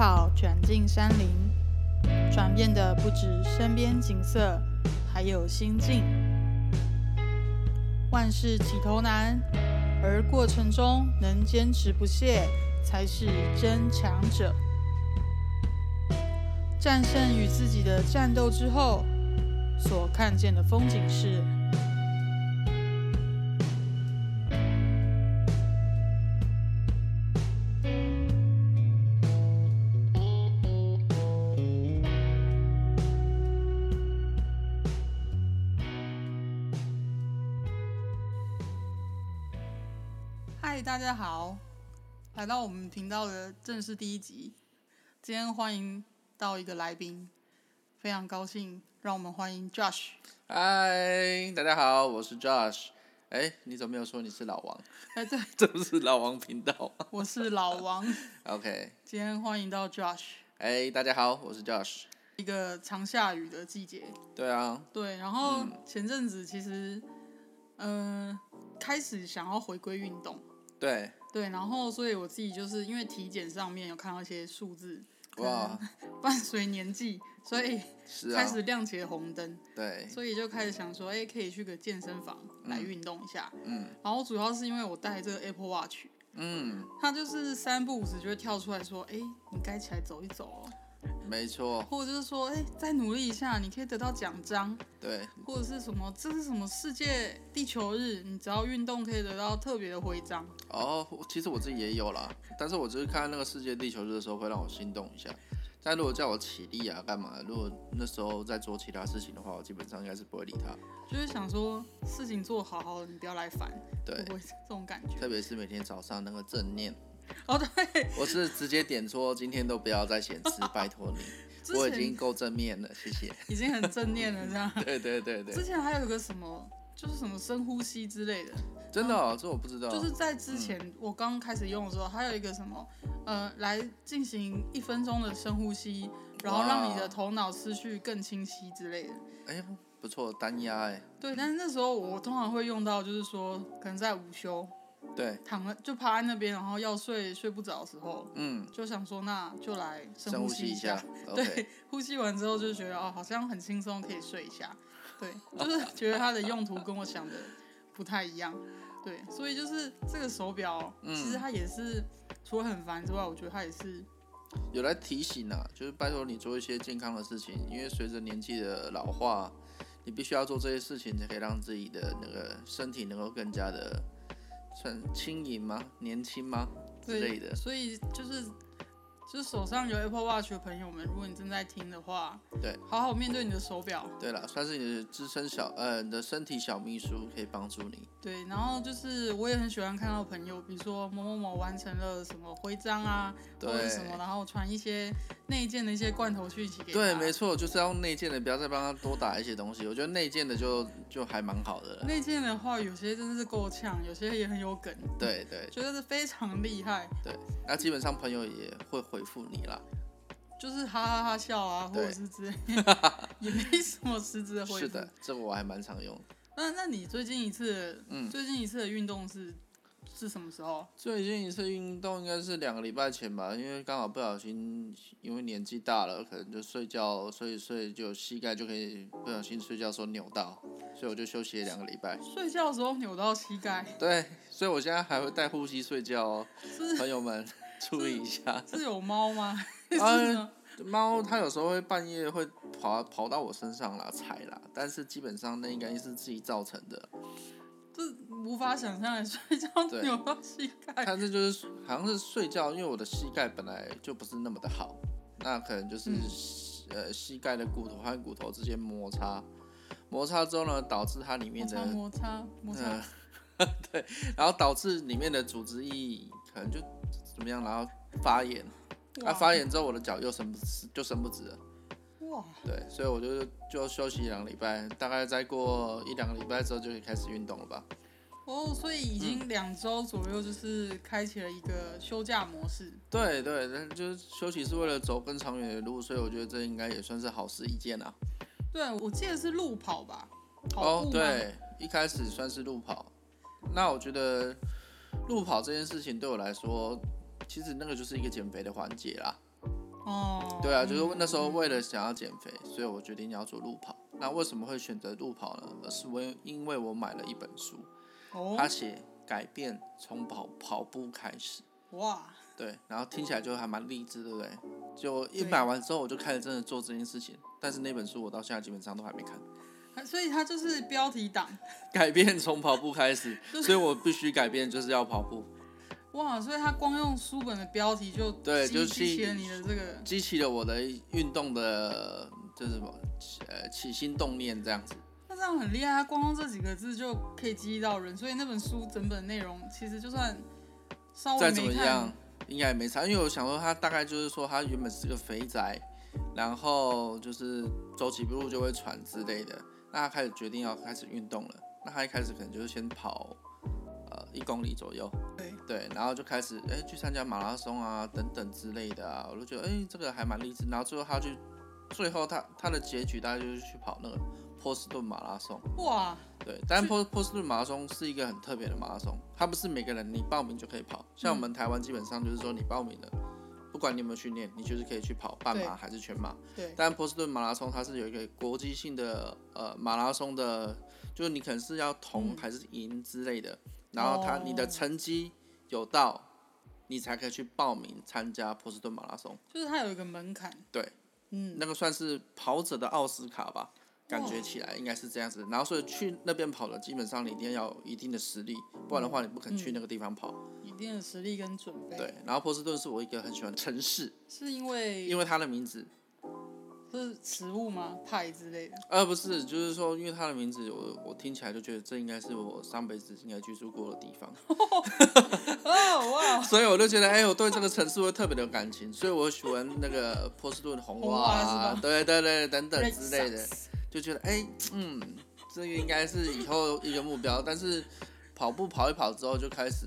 跑转进山林，转变的不止身边景色，还有心境。万事起头难，而过程中能坚持不懈，才是真强者。战胜与自己的战斗之后，所看见的风景是。大家好，来到我们频道的正式第一集。今天欢迎到一个来宾，非常高兴，让我们欢迎 Josh。嗨，大家好，我是 Josh。哎，你怎么没有说你是老王？哎，对，这不是老王频道我是老王。？OK。今天欢迎到 Josh，哎，大家好，我是 Josh。一个常下雨的季节。对啊，对，然后前阵子其实，嗯、开始想要回归运动。对，对，然后所以我自己就是因为体检上面有看到一些数字，哇，伴随年纪，所以开始亮起了红灯，对，所以就开始想说，哎，可以去个健身房来运动一下。嗯。然后主要是因为我带这个 Apple Watch，嗯，它就是三不五时就会跳出来说，哎，你该起来走一走哦，没错，或者就是说，哎，再努力一下，你可以得到奖章，对，或者是什么，这是什么世界地球日，你只要运动可以得到特别的徽章。哦，其实我自己也有啦，但是我只是看那个世界地球日的时候会让我心动一下。但如果叫我起立啊，干嘛？如果那时候在做其他事情的话，我基本上应该是不会理他。就是想说事情做好好的，你不要来烦，对会，不会这种感觉？特别是每天早上那个正念，哦，对，我是直接点说今天都不要再显示，拜托你。我已经够正面了，谢谢。已经很正面了，这样。对对对对之，前还有个什么，就是什么深呼吸之类的，真的、哦，这我不知道。就是在之前我刚开始用的时候，还有一个什么，呃，来进行一分钟的深呼吸，然后让你的头脑思绪更清晰之类的。哎、不错，单压哎，对，但是那时候我通常会用到，就是说可能在午休对，躺了就趴在那边，然后要睡睡不着的时候，嗯，就想说那就来深深呼呼吸一下。对呼吸完之后就觉得哦，好像很轻松，可以睡一下。对，就是觉得它的用途跟我想的不太一样。对，所以就是这个手表，嗯其实它也是除了很烦之外，我觉得它也是有来提醒啊，就是拜托你做一些健康的事情，因为随着年纪的老化，你必须要做这些事情，才可以让自己的那个身体能够更加的算轻盈吗？年轻吗？之类的。所以就是就是手上有 Apple Watch 的朋友们，如果你正在听的话，对，好好面对你的手表。对了，算是你的资深小呃，你的身体小秘书，可以帮助你。对，然后就是我也很喜欢看到朋友，比如说某某某完成了什么徽章啊，或者对什么，然后传一些内建的一些罐头讯息给他。对，没错，就是要用内建的，不要再帮他多打一些东西。我觉得内建的就就还蛮好的了。内建的话，有些真的是够呛，有些也很有梗，对对觉得是非常厉害，对，那基本上朋友也会回复你啦。就是哈哈哈笑啊，或者是之类，也没什么实质的回复。是的，这个我还蛮常用。那那你最近一次，嗯最近一次的运动是是什么时候？最近一次运动应该是两个礼拜前吧，因为刚好不小心，因为年纪大了，可能就睡觉睡一睡就膝盖就可以不小心睡觉的时候扭到，所以我就休息了两个礼拜。睡觉的时候扭到膝盖，对，所以我现在还会带护膝睡觉哦，是朋友们注意一下。是有猫吗？啊猫它有时候会半夜会跑跑到我身上啦踩啦，但是基本上那应该是自己造成的。这无法想象的，睡觉对扭到膝盖。但是就是好像是睡觉，因为我的膝盖本来就不是那么的好，那可能就是、嗯呃膝盖的骨头和骨头之间摩擦，摩擦之后呢，导致它里面摩擦的摩擦摩擦呃，对，然后导致里面的组织液可能就怎么样，然后发炎，啊发炎之后我的脚又伸不直，就伸不直了。哇，对，所以我就就休息两个礼拜，大概再过一两个礼拜之后就可以开始运动了吧。哦，所以已经两周左右，就是开启了一个休假模式。对对，但就是休息是为了走更长远的路，所以我觉得这应该也算是好事一件啊。对，我记得是路跑吧？跑哦对，一开始算是路跑，那我觉得路跑这件事情对我来说，其实那个就是一个减肥的环节啦。哦，对啊，就是嗯那时候为了想要减肥，所以我决定要做路跑。那为什么会选择路跑呢？而是我因为我买了一本书，哦它写改变从跑跑步开始。哇，对，然后听起来就还蛮励志，对不对？就一买完之后，我就开始真的做这件事情。但是那本书我到现在基本上都还没看。所以它就是标题党，改变从跑步开始，所以我必须改变，就是要跑步，哇，所以他光用书本的标题就对就激起了你的这个，激起了我的运动的，就是什么，呃，起心动念这样子。那这样很厉害，他光用这几个字就可以激励到人，所以那本书整本内容其实就算稍微再怎么样，应该也没差，因为我想说他大概就是说他原本是个肥宅，然后就是走几步路就会喘之类的，那他开始决定要开始运动了，那他一开始可能就是先跑呃一公里左右，对对，然后就开始哎、去参加马拉松啊等等之类的啊，我就觉得哎、这个还蛮励志，然后最后他去最后他他的结局大概就是去跑那个波士顿马拉松。哇，对，但波波士顿马拉松是一个很特别的马拉松，它不是每个人你报名就可以跑，像我们台湾基本上就是说你报名了，不管你有没有训练，你就是可以去跑半马还是全马。对，但波士顿马拉松它是有一个国际性的呃马拉松的，就是你可能是要铜嗯。还是银之类的，然后它你的哦。成绩有到，你才可以去报名参加波士顿马拉松。就是它有一个门槛，对，嗯，那个算是跑者的奥斯卡吧，感觉起来应该是这样子。然后所以去那边跑的，基本上你一定要有一定的实力，不然的话你不肯去那个地方跑。一定的实力跟准备，对，然后波士顿是我一个很喜欢的城市，是因为因为它的名字，是食物吗？派之类的，呃不是就是说因为它的名字，我我听起来就觉得这应该是我上辈子应该居住过的地方，所以我就觉得哎，我对这个城市会特别的有感情，所以我喜欢那个波士顿红红袜袜是啊，对对对等等之类的。就觉得哎、嗯，这个应该是以后一个目标。但是跑步跑一跑之后，就开始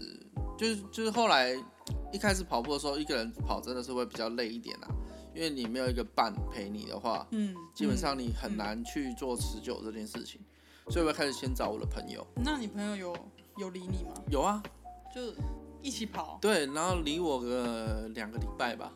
就是就是后来一开始跑步的时候，一个人跑真的是会比较累一点啊，因为你没有一个伴陪你的话，嗯，基本上你很难去做持久这件事情。所以我开始先找我的朋友，嗯那你朋友有有理你吗？有啊，就一起跑，对，然后离我个两个礼拜吧，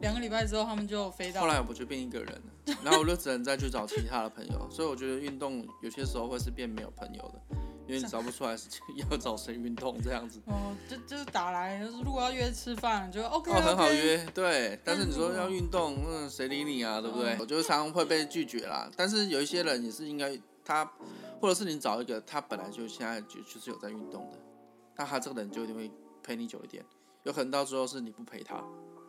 两个礼拜之后他们就飞到后来我就变一个人了，然后我就只能再去找其他的朋友，所以我觉得运动有些时候会是变没有朋友的，因为你找不出来是要找谁运动这样子。哦，就就是打来，就是如果要约吃饭，就 OK，, 哦，很好约，对。但是你说要运动，嗯，谁理你啊，对不对？嗯我就常常会被拒绝啦。但是有一些人也是应该他，或者是你找一个他本来就现在就就是有在运动的，那他这个人就一定会陪你久一点。有可能到最后是你不陪他，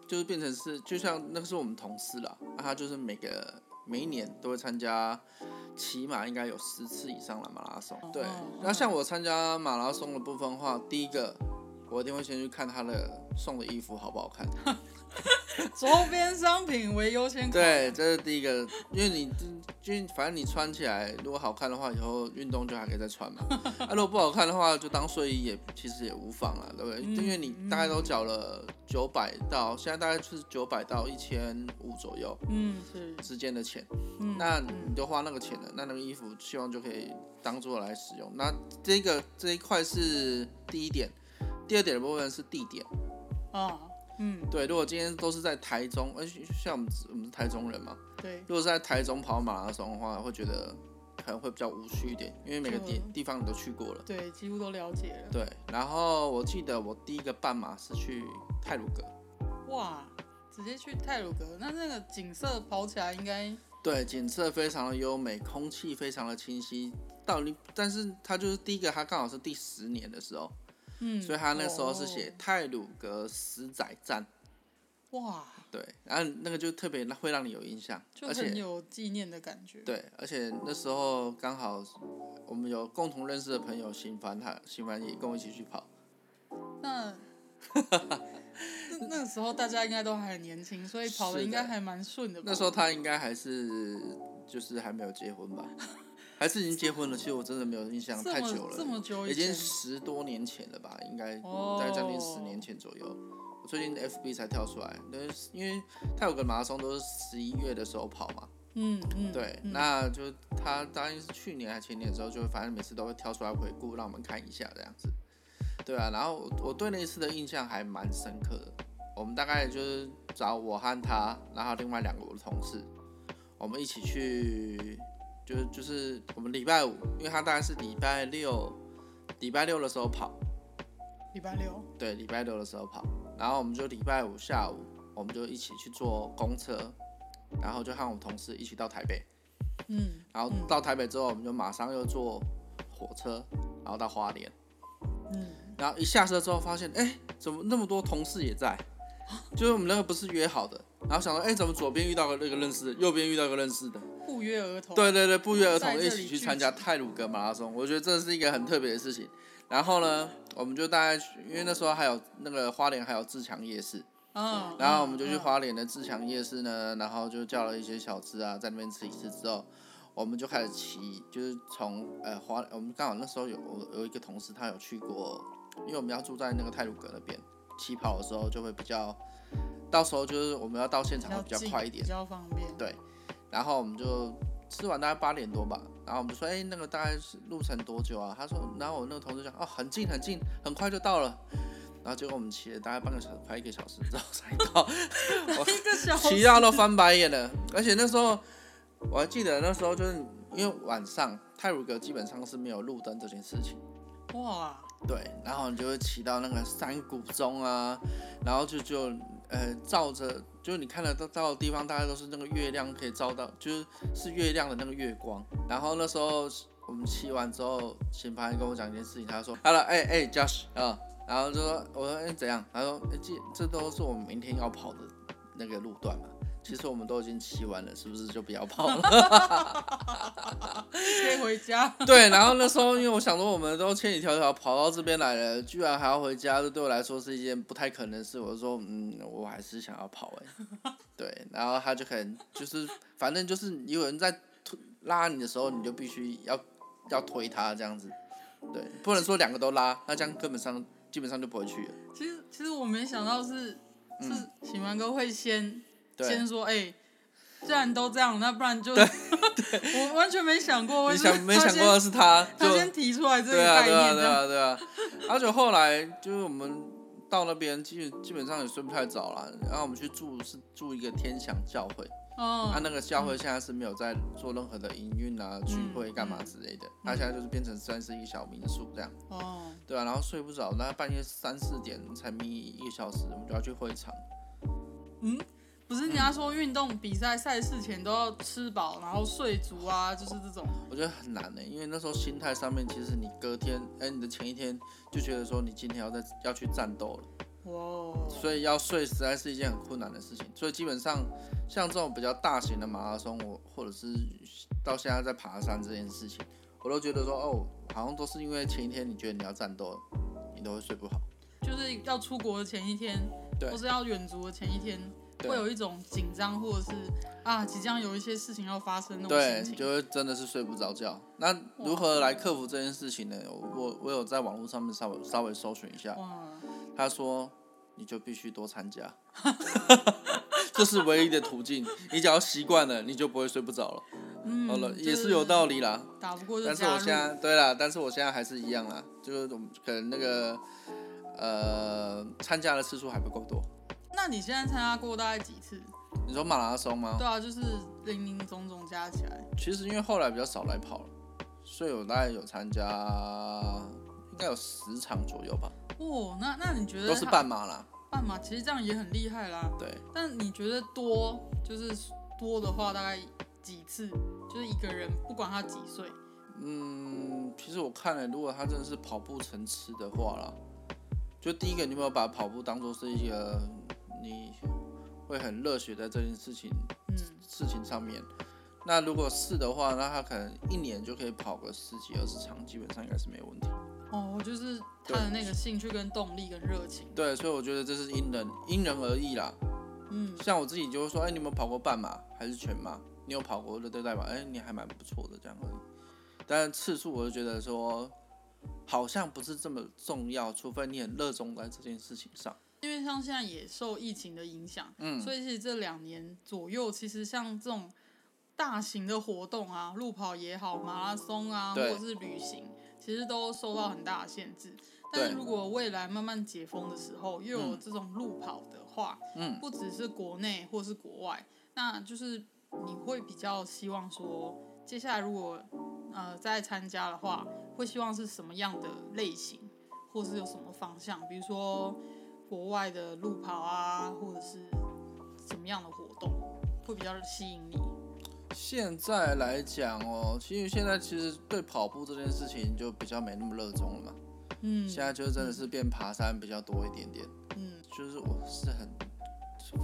就是变成是就像那个是我们同事啦，那他就是每个每一年都会参加，起码应该有十次以上的马拉松。对哦，那像我参加马拉松的部分的话，第一个我一定会先去看他的送的衣服好不好看。周边商品为优先对，这是第一个，因为你就就反正你穿起来如果好看的话，以后运动就还可以再穿嘛。啊，如果不好看的话，就当睡衣也其实也无妨啦，对不对？嗯因为你大概都缴了九百到现在大概是九百到一千五左右嗯，是，之间的钱，嗯，那嗯你就花那个钱了，那那个衣服希望就可以当做来使用。那这个这一块是第一点，第二点的部分是地点。啊，嗯，对，如果今天都是在台中，而且像我们我们是台中人嘛，对，如果是在台中跑马拉松的话，会觉得可能会比较无趣一点，因为每个地嗯地方你都去过了。对，几乎都了解了。对，然后我记得我第一个半马是去泰鲁阁，哇，直接去泰鲁阁，那那个景色跑起来应该，对，景色非常的优美，空气非常的清晰。到你，但是它就是第一个，它刚好是第十年的时候，嗯，所以他那时候是写哦泰鲁格十载站。哇，对，然后那个就特别会让你有印象，就而且很有纪念的感觉。对，而且那时候刚好我们有共同认识的朋友邢凡，他邢凡也跟我一起去跑。那 那那个时候大家应该都还很年轻，所以跑的应该还蛮顺的吧？那时候他应该还是就是还没有结婚吧，还是已经结婚了？其实我真的没有印象，太久这么了，已经十多年前了吧，应该哦，大概将近十年前左右。我最近 FB 才跳出来，那因为他有个马拉松都是十一月的时候跑嘛，嗯嗯，对，嗯那就他大概是去年还前年的时候，就反正每次都会挑出来回顾，让我们看一下这样子。对啊，然后我我对那一次的印象还蛮深刻的，我们大概就是找我和他，然后另外两个我的同事，我们一起去，就是就是我们礼拜五，因为他大概是礼拜六，礼拜六的时候跑，礼拜六，对，礼拜六的时候跑，然后我们就礼拜五下午，我们就一起去坐公车，然后就和我们同事一起到台北，嗯，然后到台北之后，我们就马上又坐火车，然后到花莲，嗯，然后一下车之后发现，哎，怎么那么多同事也在？就是我们那个不是约好的，然后想到，哎，怎么左边遇到个那个认识的，右边遇到个认识的？不约而同。对对对，不约而同一起去参加泰鲁格马拉松，我觉得这是一个很特别的事情。然后呢，我们就大概去因为那时候还有那个花莲还有自强夜市，嗯，然后我们就去嗯花莲的自强夜市呢，然后就叫了一些小吃啊，在那边吃一次之后，我们就开始骑，就是从呃花，我们刚好那时候有有一个同事他有去过，因为我们要住在那个泰鲁格那边，起跑的时候就会比较，到时候就是我们要到现场会比较快一点比，较方便。对，然后我们就吃完大概八点多吧，然后我们就说，哎、那个大概是路程多久啊？他说，然后我那个同事讲，哦，很近很近，很快就到了。然后结果我们骑了大概半个小时，快一个小时之后才到，一个小时骑到都翻白眼了。而且那时候我还记得那时候就是因为晚上泰鲁格基本上是没有路灯这件事情，哇，对，然后你就会骑到那个山谷中啊，然后就就呃照着，就是你看得到到的地方，大概都是那个月亮可以照到，就是是月亮的那个月光。然后那时候我们骑完之后，前排跟我讲一件事情，他说：“Hello，哎哎，Josh 啊。”然后就说：“我说哎、怎样？”他说：“哎、这这都是我们明天要跑的那个路段嘛。”其实我们都已经骑完了，是不是就不要跑了？可以回家。对，然后那时候因为我想说，我们都千里迢迢跑到这边来了，居然还要回家，这对我来说是一件不太可能的事。我就说，嗯，我还是想要跑哎、对，然后他就可能就是，反正就是有人在推拉你的时候，你就必须要要推他这样子。对，不能说两个都拉，那这样根本上基本上就不会去了。其实其实我没想到是是喜欢哥会先先，说，哎，既然都这样，那不然就 我完全没想过，你会是想没想过的是他，他先提出来这个对啊，对啊，概念，对啊，对啊。而且后来就是我们到那边，基基本上也睡不太早了。然后我们去住是住一个天祥教会，哦他、那个教会现在是没有在做任何的营运啊、聚会干嘛之类的。他现在就是变成算是一个小民宿这样，哦，对啊。然后睡不着，那半夜三四点才眯一个小时，我们就要去会场。不是人家说运动比赛赛事前都要吃饱，然后睡足啊，就是这种。我觉得很难呢、因为那时候心态上面，其实你隔天，哎、你的前一天就觉得说你今天要在要去战斗了。哇，所以要睡实在是一件很困难的事情。所以基本上像这种比较大型的马拉松，我或者是到现在在爬山这件事情，我都觉得说哦，好像都是因为前一天你觉得你要战斗，你都会睡不好。就是要出国的前一天，对或是要远足的前一天，对会有一种紧张，或者是啊，即将有一些事情要发生那种对，心情。就会真的是睡不着觉。那如何来克服这件事情呢？我我有在网络上面稍微稍微搜寻一下，他说你就必须多参加，这是唯一的途径。你只要习惯了，你就不会睡不着了。嗯，好了，也是有道理啦。打不过就但是。我现在对啦，但是我现在还是一样啦，就是可能那个呃参加的次数还不够多。那你现在参加过大概几次？你说马拉松吗？对啊，就是零零总总加起来。其实因为后来比较少来跑了，所以我大概有参加，应该有十场左右吧，哦，那那你觉得都是半马啦。半马，其实这样也很厉害啦。对，但你觉得多就是多的话，大概几次？就是一个人，不管他几岁，嗯，其实我看了，如果他真的是跑步成痴的话啦，就第一个，你有没有把跑步当做是一个你会很热血在这件事情嗯，事情上面。那如果是的话，那他可能一年就可以跑个十几二十场，基本上应该是没有问题。哦，就是他的那个兴趣跟动力跟热情。对，所以我觉得这是因人因人而异啦。嗯，像我自己就会说，哎、你有没有跑过半马还是全马？你有跑过的，对代表哎、你还蛮不错的这样而已。但次数我就觉得说，好像不是这么重要，除非你很热衷在这件事情上。因为像现在也受疫情的影响，嗯，所以其实这两年左右，其实像这种大型的活动啊，路跑也好，马拉松啊，或者是旅行，其实都受到很大的限制。但是如果未来慢慢解封的时候，又有嗯。这种路跑的话，嗯，不只是国内或是国外，那就是你会比较希望说，接下来如果呃再参加的话，会希望是什么样的类型，或是有什么方向？比如说国外的路跑啊，或者是怎么样的活动会比较吸引你？现在来讲哦，其实现在其实对跑步这件事情就比较没那么热衷了嘛。嗯现在就真的是变爬山比较多一点点，嗯就是我是很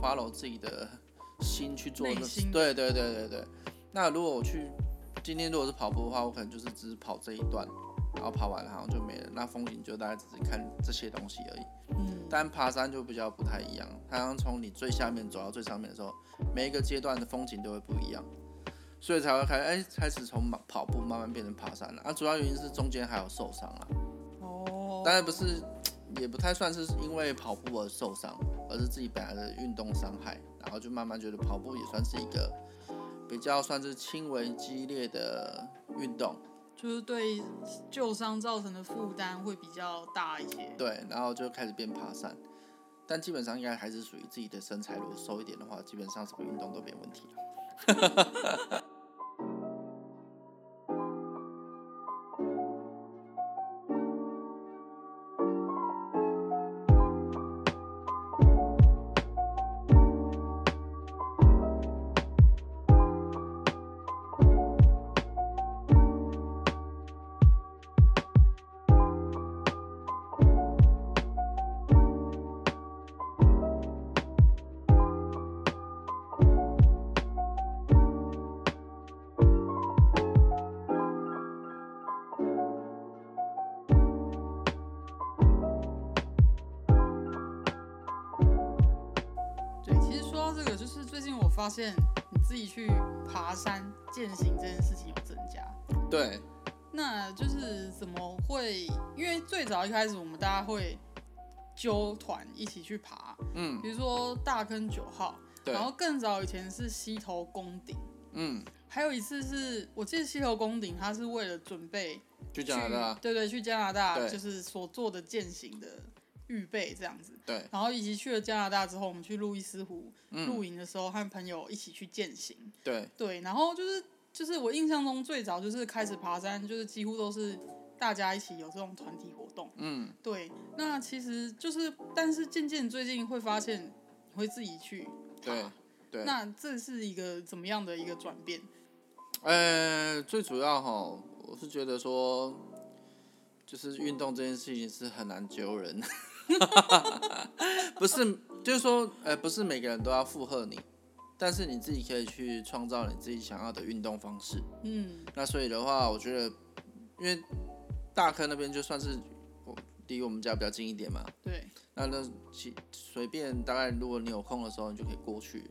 follow 自己的心去做。对对对对对。那如果我去今天如果是跑步的话，我可能就是只是跑这一段，然后跑完好像就没了。那风景就大概只是看这些东西而已。嗯但爬山就比较不太一样，它好像从你最下面走到最上面的时候，每一个阶段的风景都会不一样，所以才会开哎、开始从跑跑步慢慢变成爬山了。啊，主要原因是中间还有受伤啊，哦，当然不是，也不太算是因为跑步而受伤，而是自己本来的运动伤害，然后就慢慢觉得跑步也算是一个比较算是轻微激烈的运动，就是对旧伤造成的负担会比较大一些。对，然后就开始变爬山。但基本上应该还是属于自己的身材，如果瘦一点的话，基本上什么运动都没问题。发现你自己去爬山践行这件事情有增加。对，那就是怎么会？因为最早一开始我们大家会揪团一起去爬，嗯，比如说大坑九号，对然，后更早以前是溪头宫顶，嗯，还有一次是我记得溪头宫顶，它是为了准备去加拿大去，对对，去加拿大就是所做的践行的预备这样子。对，然后以及去了加拿大之后，我们去路易斯湖嗯露营的时候，和朋友一起去践行。对，对，然后就是就是我印象中最早就是开始爬山，就是几乎都是大家一起有这种团体活动。嗯，对，那其实就是，但是渐渐最近会发现，你会自己去。对，对。那这是一个怎么样的一个转变？呃，最主要哈，我是觉得说，就是运动这件事情是很难揪人，不是，就是说，呃，不是每个人都要附和你，但是你自己可以去创造你自己想要的运动方式。嗯那所以的话，我觉得，因为大坑那边就算是我离我们家比较近一点嘛，对，那那其随便大概如果你有空的时候，你就可以过去。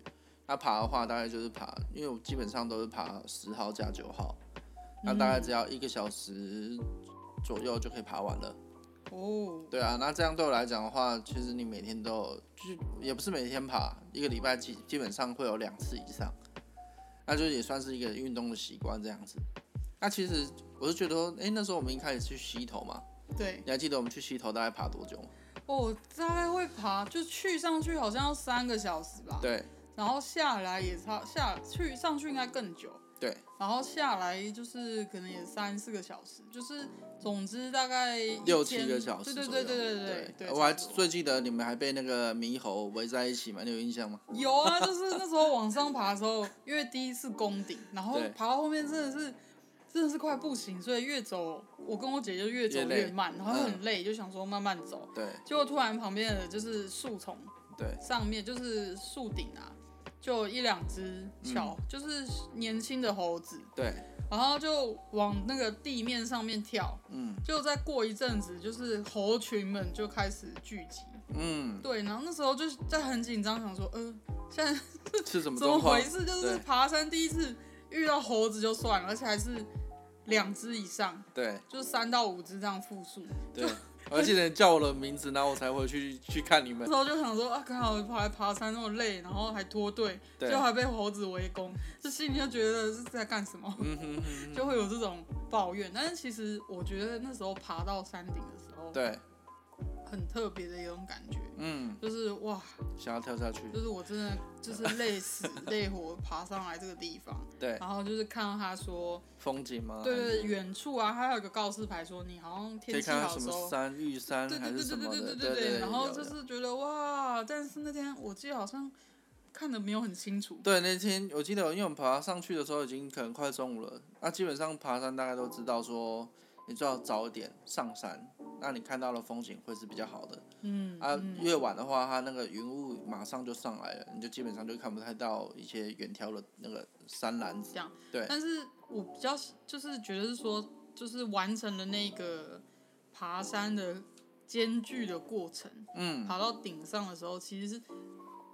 那爬的话，大概就是爬，因为我基本上都是爬十号加九号，那大概只要一个小时左右就可以爬完了。哦，对啊，那这样对我来讲的话，其实你每天都有，就是也不是每天爬，一个礼拜基基本上会有两次以上，那就也算是一个运动的习惯这样子。那其实我是觉得说，哎、那时候我们一开始去溪头嘛，对，你还记得我们去溪头大概爬多久吗？哦，大概会爬，就去上去好像要三个小时吧。对然后下来也差下去上去应该更久，对，然后下来就是可能也三四个小时，就是总之大概六七天个小时对。对对对对对对，我还最记得你们还被那个猕猴围在一起嘛，你有印象吗？有啊，就是那时候往上爬的时候，因为第一次攻顶，然后爬到后面真的是真的是快不行，所以越走我跟我姐就越走越慢，然后又很累，就想说慢慢走，对。结果突然旁边的就是树丛对。上面就是树顶啊，就一两只小、就是年轻的猴子，对，然后就往那个地面上面跳，嗯。就再过一阵子，就是猴群们就开始聚集。嗯，对，然后那时候就是在很紧张，想说，呃，现在 是什么 怎么回？事？就是爬山第一次遇到猴子就算了，而且还是两只以上，对。就是三到五只这样复数。对，我还记得你叫我的名字，然后我才回去去看你们那时。候就想说啊，刚好跑来爬山那么累，然后还脱队，对就还被猴子围攻，就心里就觉得是在干什么，嗯哼哼哼，就会有这种抱怨。但是其实我觉得那时候爬到山顶的时候，对很特别的一种感觉，嗯，就是哇，想要跳下去，就是我真的就是累死 累活爬上来这个地方，对，然后就是看到他说，风景吗？对对，远处啊，还有一个告示牌说你好像天气好的时候。么山、玉山对还对对对对对对然后就是觉得哇，但是那天我记得好像看的没有很清楚，对，那天我记得，因为我们爬上去的时候已经可能快中午了，那基本上爬山大家都知道说，你最好早一点上山，那你看到的风景会是比较好的。嗯啊，嗯越晚的话，它那个云雾马上就上来了，你就基本上就看不太到一些远眺的那个山岚子。这样。对但是我比较就是觉得是说，就是完成了那个爬山的艰巨的过程，嗯，爬到顶上的时候，其实是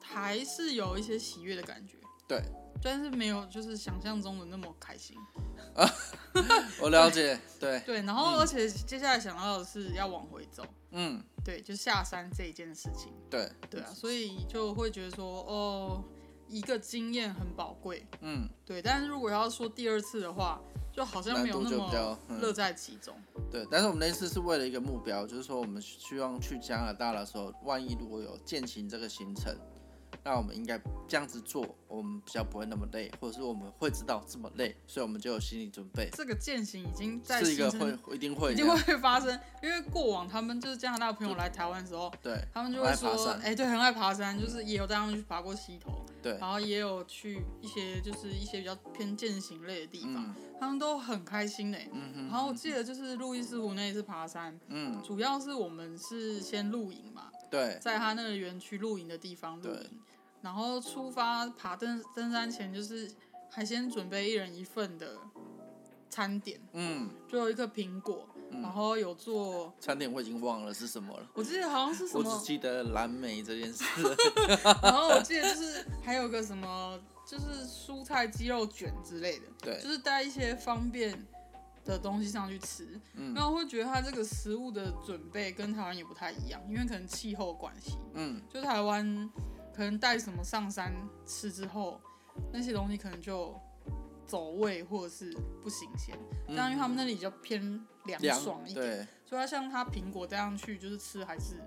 还是有一些喜悦的感觉，对，但是没有就是想象中的那么开心。我了解，对，对，然后而且接下来想到的是要往回走，嗯，对，就下山这一件事情。对，对啊，所以就会觉得说，哦，一个经验很宝贵，嗯，对。但是如果要说第二次的话，就好像没有那么嗯乐在其中。对。但是我们那次是为了一个目标，就是说我们希望去加拿大的时候，万一如果有践行这个行程，那我们应该这样子做，我们比较不会那么累，或者是我们会知道这么累，所以我们就有心理准备，这个践行已经在是一个会一定会一定会发生，因为过往他们就是加拿大朋友来台湾的时候，对他们就会说，山哎、对，很爱爬山，就是也有带他们去爬过溪头，对，然后也有去一些就是一些比较偏践行类的地方，嗯他们都很开心的。嗯哼，然后我记得就是路易斯湖那一次爬山，嗯，主要是我们是先露营嘛，对，在他那个园区露营的地方露营，然后出发爬登登山前，就是还先准备一人一份的餐点，嗯，就有一个苹果，然后有做，餐点我已经忘了是什么了，我记得好像是什么我只么，记得蓝莓这件事。然后我记得就是还有个什么，就是蔬菜鸡肉卷之类的，对。就，是带一些方便的东西上去吃。嗯然后会觉得它这个食物的准备跟台湾也不太一样，因为可能气候关系，嗯，就台湾可能带什么上山吃之后，那些东西可能就走味或者是不新鲜。但因为他们那里比较偏凉爽一点，所以它像它苹果带上去，就是吃还是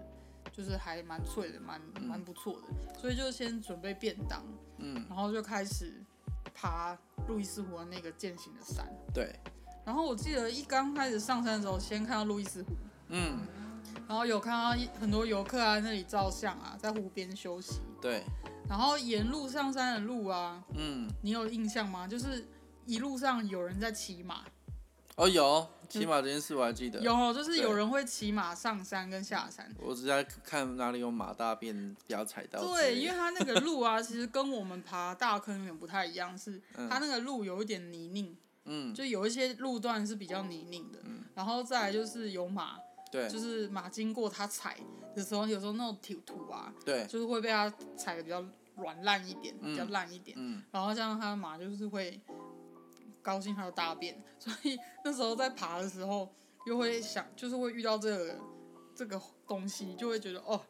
就是还蛮脆的，蛮蛮不错的。所以就先准备便当，嗯，然后就开始爬路易斯湖的那个践行的山。对，然后我记得一刚开始上山的时候，先看到路易斯湖，嗯，然后有看到一很多游客啊那里照相啊，在湖边休息。对，然后沿路上山的路啊，嗯，你有印象吗？就是一路上有人在骑马，哦，有骑马这件事我还记得，有，就是有人会骑马上山跟下山。我只在看哪里有马大便不要踩到。对，因为它那个路啊，其实跟我们爬大坑有点不太一样，是嗯它那个路有一点泥泞，嗯，就有一些路段是比较泥泞的。然后再来就是有马，对就是马经过它踩的时候，有时候那种土土啊，对，就是会被它踩的比较软烂一点，比较烂一点。嗯，然后这样它的马就是会高兴它的大便，所以那时候在爬的时候，又会想，就是会遇到这个这个东西，就会觉得哦。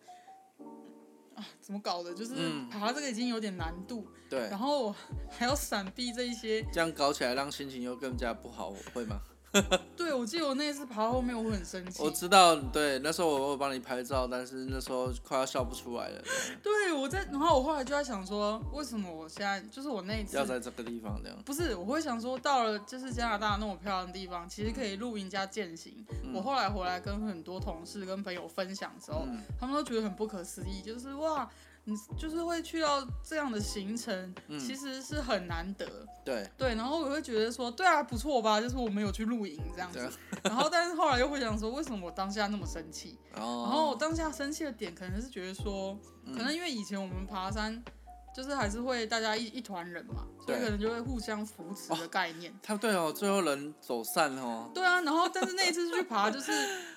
啊，怎么搞的？就是嗯爬这个已经有点难度，对然，后还要闪避这一些。这样搞起来让心情又更加不好，会吗？对，我记得我那一次爬到后面，我会很生气。我知道，对，那时候我我帮你拍照，但是那时候快要笑不出来了，对，我在，然后我后来就在想说，为什么我现在就是我那一次要在这个地方这样。不是，我会想说，到了就是加拿大那么漂亮的地方，其实可以露营加践行。我后来回来跟很多同事跟朋友分享的时候，嗯他们都觉得很不可思议，就是哇，你就是会去到这样的行程，其实是很难得。对，对，然后我会觉得说，对啊，不错吧，就是我们有去露营这样子。然后，但是后来又会想说，为什么我当下那么生气？然后然后我当下生气的点，可能是觉得说，可能因为以前我们爬山，就是还是会大家一一团人嘛，所以可能就会互相扶持的概念。他对哦，最后人走散哦，对啊，然后但是那一次去爬，就是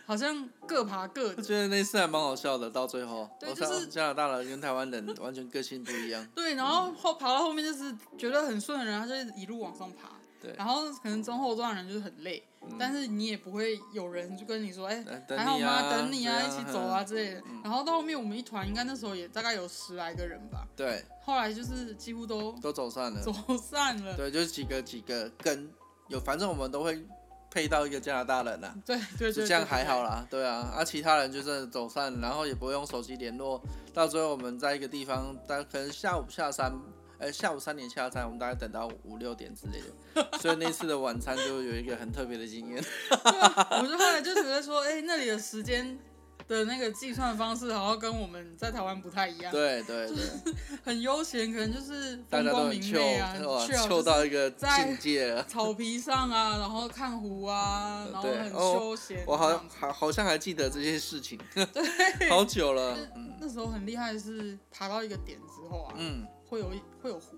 好像各爬各的。我觉得那次还蛮好笑的，到最后，对就是加拿大人跟台湾人完全个性不一样。对，然后后爬到后面就是觉得很顺的人，他就一路往上爬。然后可能中后段人就是很累，但是你也不会有人就跟你说，哎、还好吗？等你啊，啊一起走啊之类的。然后到后面我们一团，应该那时候也大概有十来个人吧。对，后来就是几乎都都走散了。走散了。对，就是几个几个跟有，反正我们都会配到一个加拿大人啊，对对对，就这样还好。啦，对啊，啊，其他人就是走散，然后也不会用手机联络，到最后我们在一个地方，但可能下午下山，呃，下午三点下山，我们大概等到五六点之类的，所以那次的晚餐就有一个很特别的经验。啊，我就后来就觉得说，哎、那里的时间的那个计算方式好像跟我们在台湾不太一样，对对对，很悠闲，可能就是大家都很风光明媚啊，哇很 chill，，chill 到一个境界了。草皮上啊，然后看湖啊，然后很休闲。我好这样子好好像还记得这些事情，对 好久了。嗯那时候很厉害的是爬到一个点之后啊，嗯，会有一会有湖，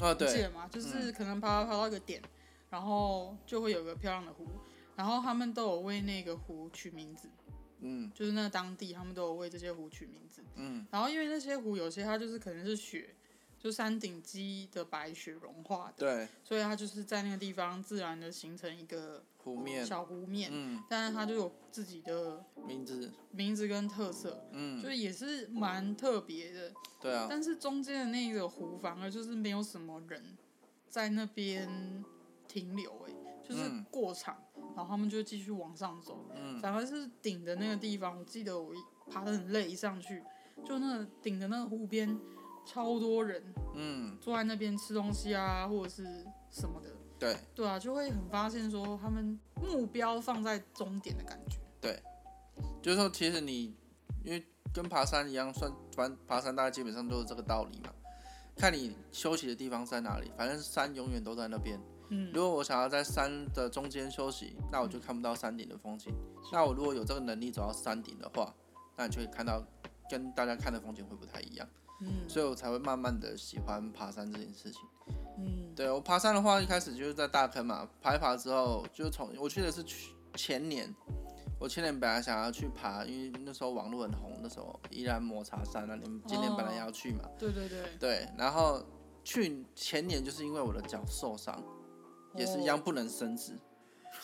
啊对，你记得吗？就是可能爬爬到一个点，然后就会有个漂亮的湖，然后他们都有为那个湖取名字，嗯就是那当地他们都有为这些湖取名字。嗯然后因为那些湖有些它就是可能是雪，就山顶积的白雪融化的，对，所以它就是在那个地方自然的形成一个湖面，小湖面，嗯，但是它就有自己的名字，名字跟特色，嗯。就，是也是蛮特别的。对啊，但是中间的那个湖反而就是没有什么人在那边停留、欸，就是嗯。过场，然后他们就继续往上走。嗯。反而是顶的那个地方，我记得我爬得很累，一上去就那个顶的那个湖边，超多人嗯，坐在那边吃东西啊，或者是什么的。对，对啊，就会很发现说他们目标放在终点的感觉。对就是说，其实你因为跟爬山一样，算反正爬山大家基本上都是这个道理嘛。看你休息的地方在哪里，反正山永远都在那边。嗯，如果我想要在山的中间休息，那我就看不到山顶的风景。那我如果有这个能力走到山顶的话，那你就会看到跟大家看的风景会不太一样。嗯。所以我才会慢慢的喜欢爬山这件事情。嗯。对我爬山的话，一开始就是在大坑嘛，爬一爬之后，就从我去的是去前年，我前年本来想要去爬，因为那时候网络很红，那时候依然抹茶山啊，你们今年本来要去嘛，对对对，对，然后去前年就是因为我的脚受伤，也是一样哦。不能伸直，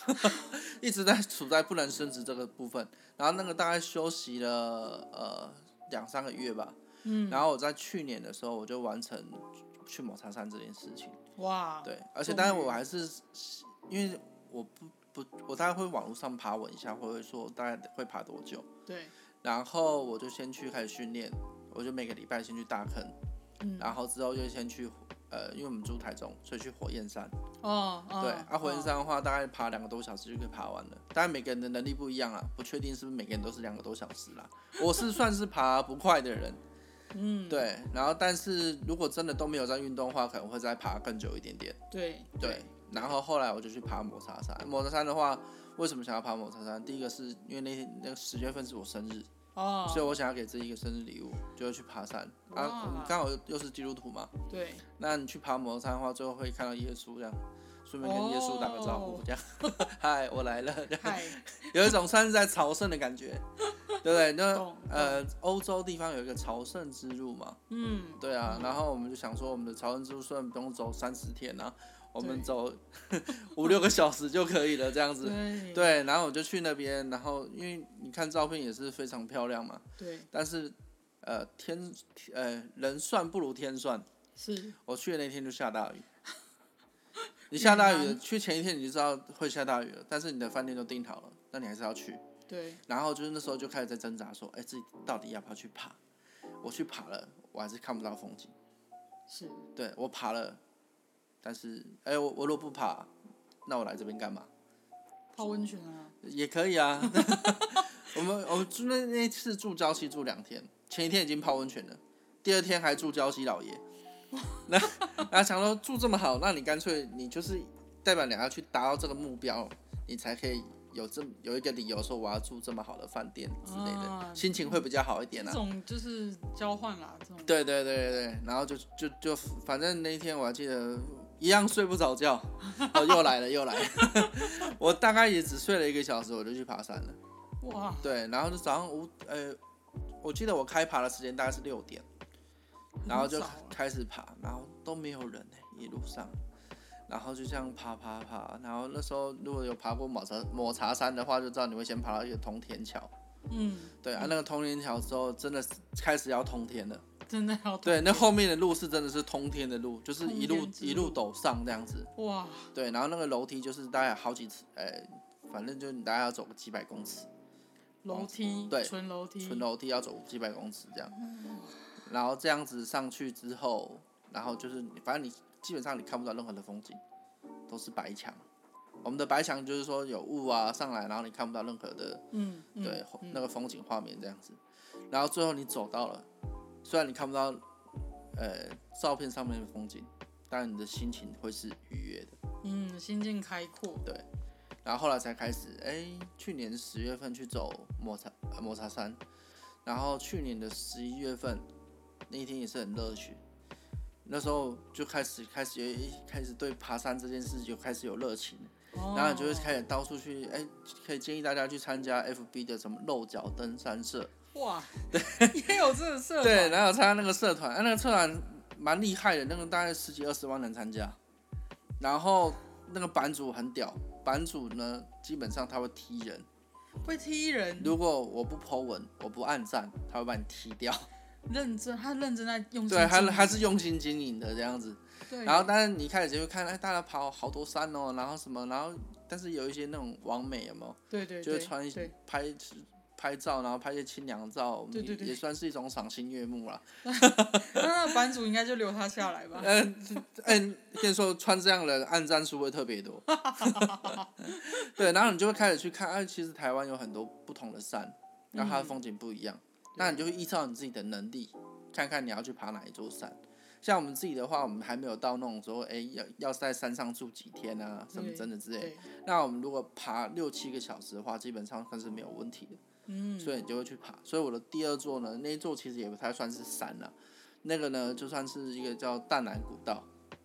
一直在处在不能伸直这个部分，然后那个大概休息了呃两三个月吧，嗯，然后我在去年的时候我就完成去抹茶山这件事情。哇，对，而且终当然我还是因为我不不，我大概会网络上爬稳一下，或者说大概会爬多久，对，然后我就先去开始训练，我就每个礼拜先去大坑，嗯，然后之后就先去呃，因为我们住台中，所以去火焰山。哦，对，哦啊，火焰哦山的话大概爬两个多小时就可以爬完了，当然每个人的能力不一样啊，不确定是不是每个人都是两个多小时啦。我是算是爬不快的人，嗯，对，然后但是如果真的都没有在运动的话，可能会再爬更久一点点。对对，然后后来我就去爬抹茶山。抹茶山的话，为什么想要爬抹茶山？第一个是因为那天那个十月份是我生日，哦，所以我想要给自己一个生日礼物，就是去爬山。啊，刚好又又是基督徒嘛，对，那你去爬抹茶山的话，最后会看到耶稣这样。顺便跟耶稣打个招呼哦，这样，嗨，我来了，这 有一种算是在朝圣的感觉，对不对？那呃，欧洲地方有一个朝圣之路嘛，嗯，对啊，然后我们就想说，我们的朝圣之路虽然不用走三十天啊，我们走 五六个小时就可以了，这样子。对。对，然后我就去那边，然后因为你看照片也是非常漂亮嘛，对。但是呃天呃人算不如天算，是，我去的那天就下大雨。你下大雨远，去前一天你就知道会下大雨了，但是你的饭店都订好了，那你还是要去。对，然后就是那时候就开始在挣扎，说，哎，自己到底要不要去爬？我去爬了，我还是看不到风景。是，对我爬了，但是哎、我我如果不爬，那我来这边干嘛？泡温泉啊，也可以啊。我们我们住那那次住礁溪住两天，前一天已经泡温泉了，第二天还住礁溪老爷。那那想说住这么好，那你干脆你就是代表你要去达到这个目标，你才可以有这有一个理由说我要住这么好的饭店之类的，啊心情会比较好一点这啊。种就是交换啦，这种，对对对对对，然后就就就反正那一天我还记得一样睡不着觉，哦又来了又来了，我大概也只睡了一个小时，我就去爬山了。哇，对，然后就早上五呃，我记得我开爬的时间大概是六点，然后就开始爬，然后都没有人呢、一路上，然后就这样爬爬爬，然后那时候如果有爬过抹茶抹茶山的话，就知道你会先爬到一个通天桥，嗯，对啊，那个通天桥之后真的是开始要通天了，真的要对，那后面的路是真的是通天的路，就是一路一路陡上这样子。哇，对，然后那个楼梯就是大概好几次，呃，反正就你大概要走个几百公尺，楼梯，对纯楼梯，纯楼梯要走几百公尺这样。然后这样子上去之后，然后就是反正你基本上你看不到任何的风景，都是白墙。我们的白墙就是说有雾啊上来，然后你看不到任何的嗯，嗯对嗯那个风景画面这样子。然后最后你走到了，虽然你看不到呃照片上面的风景，但你的心情会是愉悦的。嗯，心境开阔，对然后后来才开始，哎，去年十月份去走抹茶呃抹茶山，然后去年的十一月份那一天也是很热血，那时候就开始开始有一开始对爬山这件事就开始有热情。然后就会开始到处去，哎，可以建议大家去参加 FB 的什么漏脚登山社，哇，对，也有这个社团，对，然后参加那个社团，啊，那个社团蛮厉害的，那个大概十几二十万人参加，然后那个版主很屌，版主呢基本上他会踢人。会踢人，如果我不 Po 文，我不按赞，他会把你踢掉。认真，他认真在用心对，他他是用心经营的这样子。对，然后，但是你开始就会看，哎，大家跑好多山哦，然后什么，然后但是有一些那种网美有没有，对对对，就会穿一些，拍拍照，然后拍一些清凉照，对对对也也算是一种赏心悦目啦。那那个版主应该就留他下来吧，嗯，哎，跟你说，穿这样的按赞数会特别多。对，然后你就会开始去看，哎，其实台湾有很多不同的山，然后它的嗯风景不一样，那你就会依照你自己的能力，看看你要去爬哪一座山。像我们自己的话，我们还没有到那种说，哎，要要在山上住几天啊，什么真的之类的。那我们如果爬六七个小时的话，基本上算是没有问题的。嗯，所以你就会去爬。所以我的第二座呢，那一座其实也不太算是山了、那个呢就算是一个叫淡蓝古道。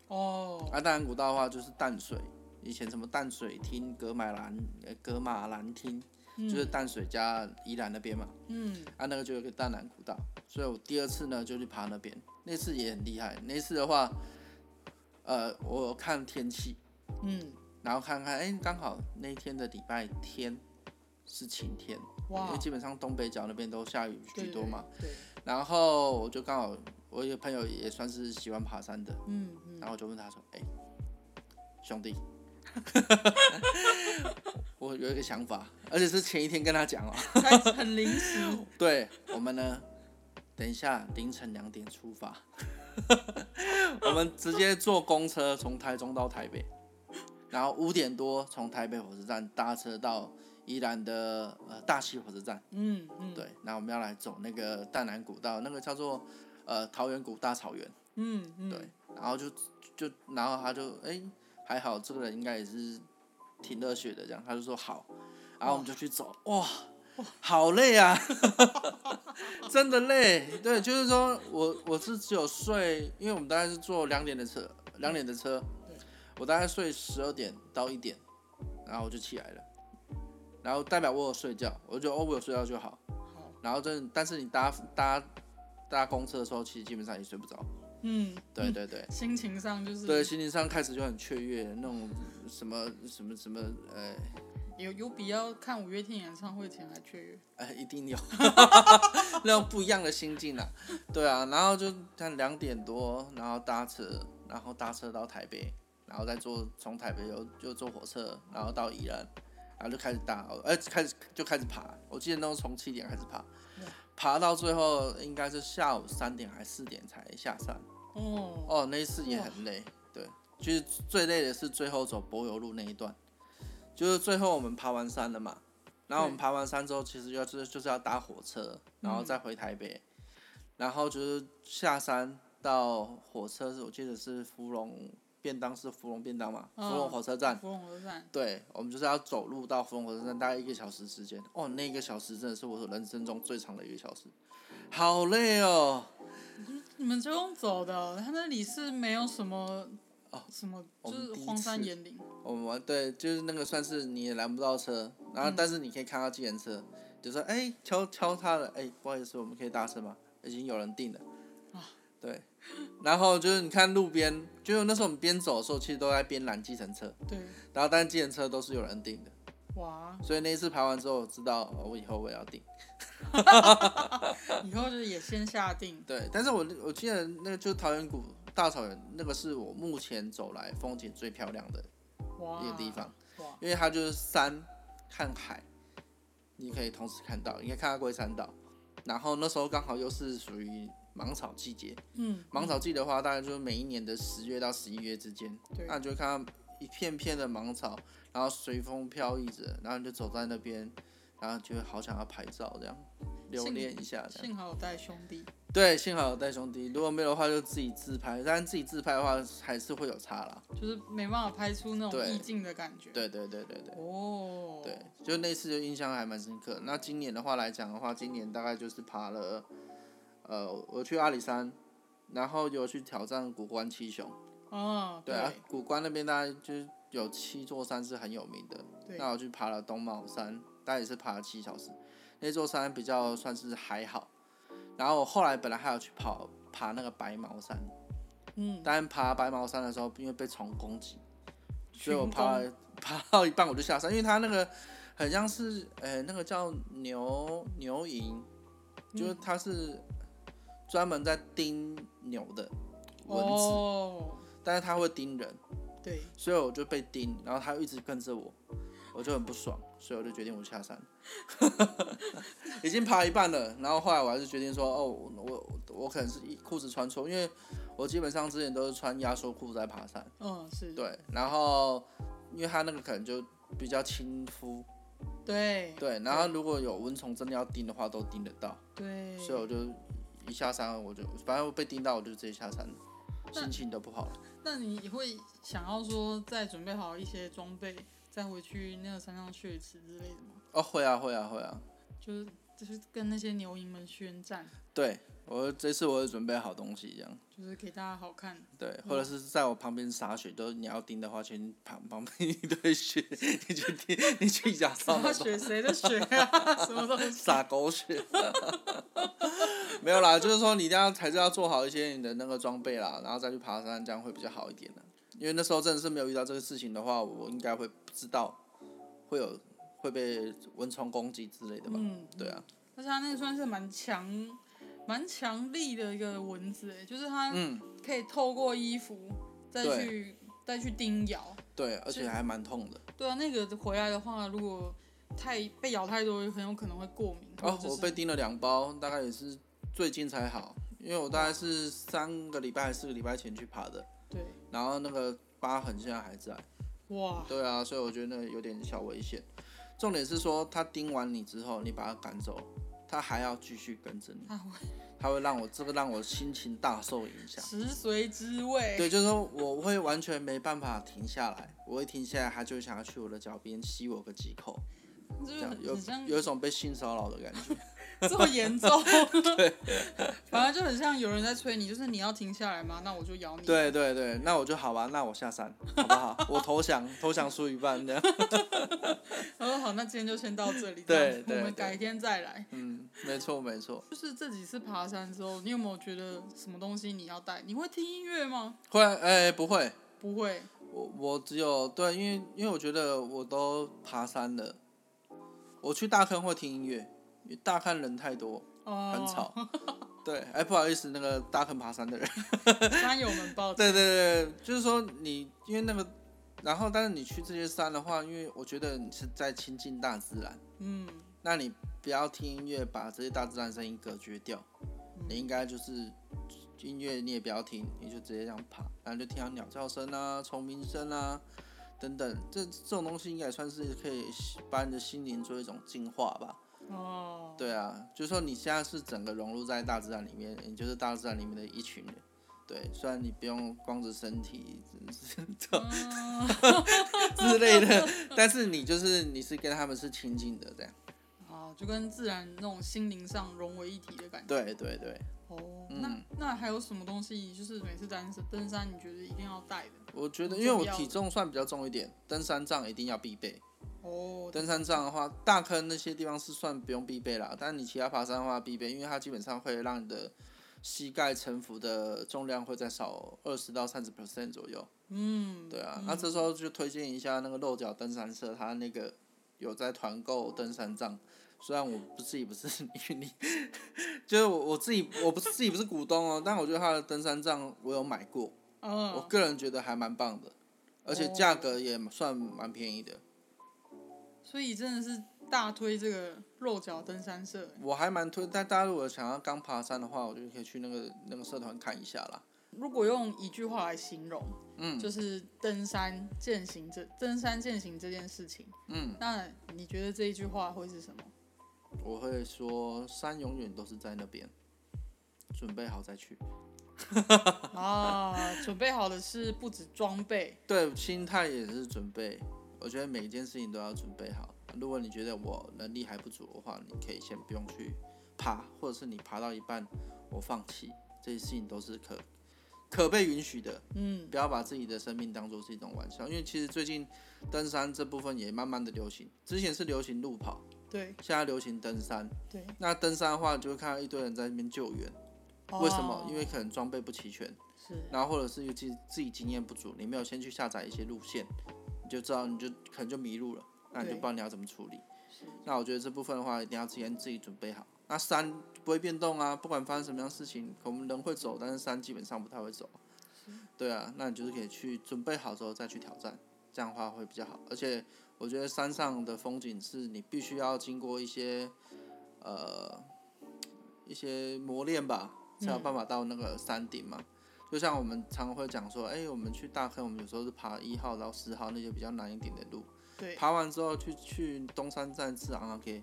哦，啊，淡蓝古道的话就是淡水，以前什么淡水厅、格马兰、呃格马兰厅，就是淡水加宜兰那边嘛。嗯，啊，那个就有个淡南古道，所以我第二次呢就去爬那边，那次也很厉害。那次的话，呃，我看天气，嗯，然后看看，哎、刚好那天的礼拜天是晴天，因为，基本上东北角那边都下雨对居多嘛。，对，对然后我就刚好，我有个朋友也算是喜欢爬山的，嗯嗯，然后我就问他说：“哎、兄弟，我有一个想法，而且是前一天跟他讲哦。还很临时，对我们呢，等一下凌晨两点出发，我们直接坐公车从台中到台北，然后五点多从台北火车站搭车到宜兰的呃大溪火车站。”嗯嗯，，对，那我们要来走那个淡南古道，那个叫做呃桃源谷大草原，嗯嗯，对，然后就就然后他就哎、还好这个人应该也是挺热血的这样，他就说好，然后我们就去走，哇，好累啊，真的累，对，就是说我我是只有睡，因为我们大概是坐两点的车，两点的车对，我大概睡十二点到一点，然后我就起来了。然后代表我有睡觉，我就觉得哦，我有睡觉就好。好，然后这，但是你搭搭搭公车的时候，其实基本上也睡不着。嗯，对对对，心情上就是对，心情上开始就很雀跃，那种什么什么什么，呃有有比要看五月天演唱会前还雀跃，哎，一定有。那种不一样的心境啊。对啊，然后就看两点多，然后搭车，然后搭车到台北，然后再坐从台北又又坐火车，然后到宜兰，然后就开始搭，呃，开始就开始爬。我记得那时候从七点开始爬，爬到最后应该是下午三点还四点才下山。哦，哦，那一次也很累，对，其实最累的是最后走柏油路那一段，就是最后我们爬完山了嘛，然后我们爬完山之后，其实就是就是要搭火车，然后再回台北，然后就是下山到火车是我记得是芙蓉便当是芙蓉便当嘛，芙蓉嗯火车站，芙蓉火车站，对，我们就是要走路到芙蓉火车站，大概一个小时时间。哦，那一个小时真的是我人生中最长的一个小时，好累哦。你们就用走的，他那里是没有什么哦什么，就是荒山野岭，我们对，就是那个算是你也拦不到车，然后但是你可以看到计程车，就说哎、敲敲他了，哎、不好意思，我们可以搭车吗？已经有人订了。啊对，然后就是你看路边，就是那时候我们边走的时候，其实都在边拦计程车，对，然后但是计程车都是有人订的，哇，所以那一次排完之后，我知道哦我以后我也要定。以后就是也先下定。对，但是我我记得那个就是桃源谷大草原，那个是我目前走来风景最漂亮的，一个地方，哇，因为它就是山看海，你可以同时看到，你可以看到龟山岛。然后那时候刚好又是属于芒草季节，嗯，芒草季的话，大概就是每一年的十月到十一月之间，对那你就会看到一片片的芒草，然后随风飘逸着，然后你就走在那边，然后就会好想要拍照这样，留幸恋一下这样。幸好有带兄弟。对，幸好有带兄弟，如果没有的话就自己自拍，但是自己自拍的话还是会有差啦。就是没办法拍出那种意境的感觉。对对对对对。哦，对，就那次就印象还蛮深刻。那今年的话来讲的话，今年大概就是爬了，呃，我去阿里山，然后有去挑战古关七雄。哦，对啊，古关那边大概就是有七座山是很有名的。对那我去爬了东茂山，大概也是爬了七小时。那座山比较算是还好。然后我后来本来还要去跑爬那个白毛山，嗯，但爬白毛山的时候，因为被虫攻击，所以我爬了爬到一半我就下山，因为它那个很像是呃那个叫牛牛营，就是它是专门在叮牛的蚊子，哦，但是它会叮人，对，所以我就被叮，然后它一直跟着我，我就很不爽，所以我就决定我下山，已经爬一半了，然后后来我还是决定说，哦，我我我可能是裤子穿错，因为我基本上之前都是穿压缩裤在爬山。嗯，是，对，然后因为它那个可能就比较亲肤，对，对，然后如果有蚊虫真的要叮的话，都叮得到，对，所以我就一下山我就反正我被叮到我就直接下山了，心情都不好了。那你会想要说再准备好一些装备，再回去那个山上血池之类的吗？哦，会啊会啊会啊，就是就是跟那些牛蝇们宣战，对我这次我会准备好东西这样，就是给大家好看。对，或者是在我旁边洒雪，都你要盯的话，先旁旁边一堆雪，你去盯，你去假装撒雪谁的雪啊？什么东西？撒狗血。没有啦，就是说你一定要还是要做好一些你的那个装备啦，然后再去爬山，这样会比较好一点的。因为那时候真的是没有遇到这个事情的话，我应该会不知道会有会被蚊虫攻击之类的吧？嗯，对啊，而且它那个算是蛮强、蛮强力的一个蚊子，哎，就是它嗯，可以透过衣服再对去再去叮咬。对，而且还蛮痛的。对啊，那个回来的话，如果太被咬太多，很有可能会过敏。哦我被叮了两包，大概也是最近才好，因为我大概是三个礼拜还是四个礼拜前去爬的，对，然后那个疤痕现在还在。哇，对啊，所以我觉得那个有点小危险。重点是说，它叮完你之后，你把它赶走，它还要继续跟着你，它会它会让我这个让我心情大受影响。食髓知味。对，就是说我会完全没办法停下来，我会停下来，它就想要去我的脚边吸我个几口，这样有有一种被性骚扰的感觉。这么严重。对 反正就很像有人在催你，就是你要停下来吗？那我就咬你。对对对，那我就好吧，那我下山好不好？我投降，投降输一半这样。他说好，那今天就先到这里。对我们改天再来。嗯，没错没错。就是这几次爬山之后，你有没有觉得什么东西你要带？你会听音乐吗？会哎、不会，不会。我我只有对，因为因为我觉得我都爬山了，我去大坑会听音乐，因为大坑人太多，哦，很吵。对，哎，不好意思，那个大坑爬山的人。山友们抱歉。对对对，就是说你因为那个，然后但是你去这些山的话，因为我觉得你是在亲近大自然，嗯，那你不要听音乐，把这些大自然声音隔绝掉，你应该就是音乐你也不要听，你就直接这样爬，然后就听到鸟叫声啊、虫鸣声啊等等，这这种东西应该也算是可以把你的心灵做一种净化吧。哦，对啊，就是说你现在是整个融入在大自然里面，你就是大自然里面的一群人。对，虽然你不用光着身体嗯 之类的，但是你就是你是跟他们是亲近的这样。哦，就跟自然那种心灵上融为一体的感觉。对对对，哦，嗯那那还有什么东西，就是每次登山登山，你觉得一定要带的？我觉得因为我体重算比较重一点，登山杖一定要必备。哦，登山杖的话，大坑那些地方是算不用必备啦，但是你其他爬山的话必备，因为它基本上会让你的膝盖沉浮的重量会再少二十到三十 percent 左右。嗯，对啊，那这时候就推荐一下那个露脚登山社，它那个有在团购登山杖，虽然我不自己不是云林，就是我我自己我不是自己不是股东哦，但我觉得他的登山杖我有买过，嗯，我个人觉得还蛮棒的，而且价格也算蛮便宜的。所以真的是大推这个肉脚登山社。我还蛮推，但大家如果想要刚爬山的话，我觉得可以去那个那个社团看一下啦。如果用一句话来形容，嗯，就是登山践行这登山践行这件事情，嗯，那你觉得这一句话会是什么？我会说山永远都是在那边，准备好再去。啊，准备好的是不止装备，对，心态也是准备。我觉得每一件事情都要准备好。如果你觉得我能力还不足的话，你可以先不用去爬，或者是你爬到一半我放弃，这些事情都是可可被允许的。嗯，不要把自己的生命当做是一种玩笑，因为其实最近登山这部分也慢慢的流行，之前是流行路跑，对。现在流行登山。对，那登山的话，就会看到一堆人在那边救援，为什么？因为为可能装备不齐全，是。然后或者是自己自己经验不足，你没有先去下载一些路线，你就知道你就可能就迷路了，那你就不知道你要怎么处理。那我觉得这部分的话，一定要先自己准备好。那山不会变动啊，不管发生什么样的事情，我们人会走，但是山基本上不太会走。对啊，那你就是可以去准备好之后再去挑战，这样的话会比较好。而且我觉得山上的风景是你必须要经过一些呃一些磨练吧，才有办法到那个山顶嘛。就像我们常常会讲说，哎、我们去大坑，我们有时候是爬一号到四号那些比较难一点的路，对，爬完之后去去东山站吃昂阿给，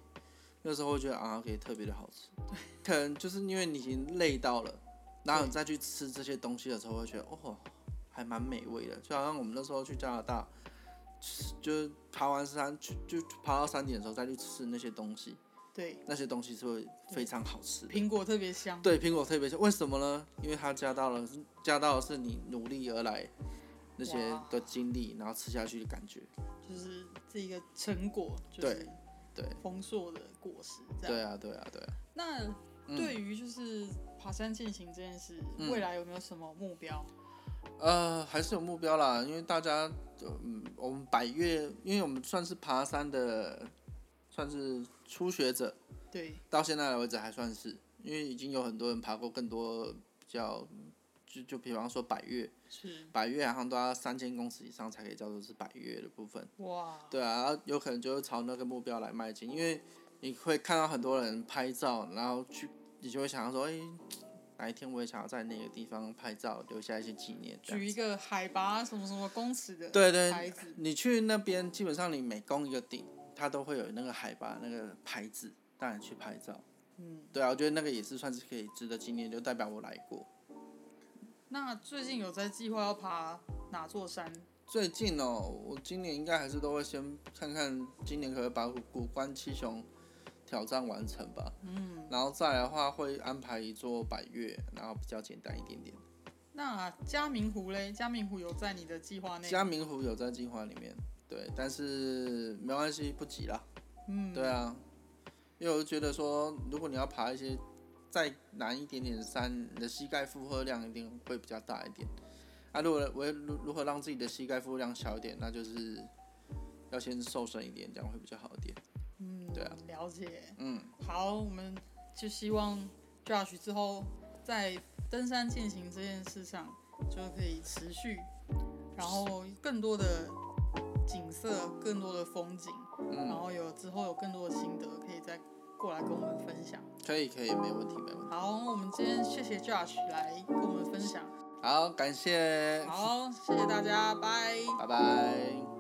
那时候会觉得昂阿给特别的好吃，对可能就是因为你已经累到了，然后你再去吃这些东西的时候，会觉得哦，还蛮美味的，就好像我们那时候去加拿大，就是爬完山去就爬到山顶的时候再去吃那些东西，对，那些东西是会非常好吃的。苹果特别香，对苹果特别香，为什么呢？因为它加到了加到的是你努力而来那些的经历，然后吃下去的感觉。就是这一个成果，就是对对丰硕的果实，这样。对啊，对啊，对啊。那嗯对于就是爬山进行这件事，嗯未来有没有什么目标？呃，还是有目标啦，因为大家，嗯，我们百越，因为我们算是爬山的，算是初学者，对，到现在为止还算是，因为已经有很多人爬过更多比较，就就比方说百越，是百越好像都要三千公尺以上才可以叫做是百越的部分。哇，对啊，然后有可能就是朝那个目标来迈进，因为你会看到很多人拍照，然后去，你就会想要说，哎、哪一天我也想要在那个地方拍照，留下一些纪念。举一个海拔什么什么公尺的对对，你去那边，基本上你每攻一个顶，它都会有那个海拔那个牌子，带你去拍照。嗯，对啊，我觉得那个也是算是可以值得纪念，就代表我来过。那最近有在计划要爬哪座山？最近哦，我今年应该还是都会先看看今年可不可以把古古关七雄挑战完成吧。嗯，然后再来的话，会安排一座百越，然后比较简单一点点。那嘉明湖嘞？嘉明湖有在你的计划内？嘉明湖有在计划里面，对，但是没关系，不急啦。嗯，对啊，因为我就觉得说，如果你要爬一些再难一点点的山，你的膝盖负荷量一定会比较大一点。啊，如果我如如何让自己的膝盖负荷量小一点，那就是要先瘦身一点，这样会比较好一点。嗯，对啊，了解。嗯，好，我们就希望 Josh 之后在登山践行这件事上就可以持续，然后更多的景色、更多的风景，然后有之后有更多的心得可以再过来跟我们分享。可以可以，没问题没问题。好，我们今天谢谢 Josh 来跟我们分享。好，感谢，好，谢谢大家，拜。拜拜。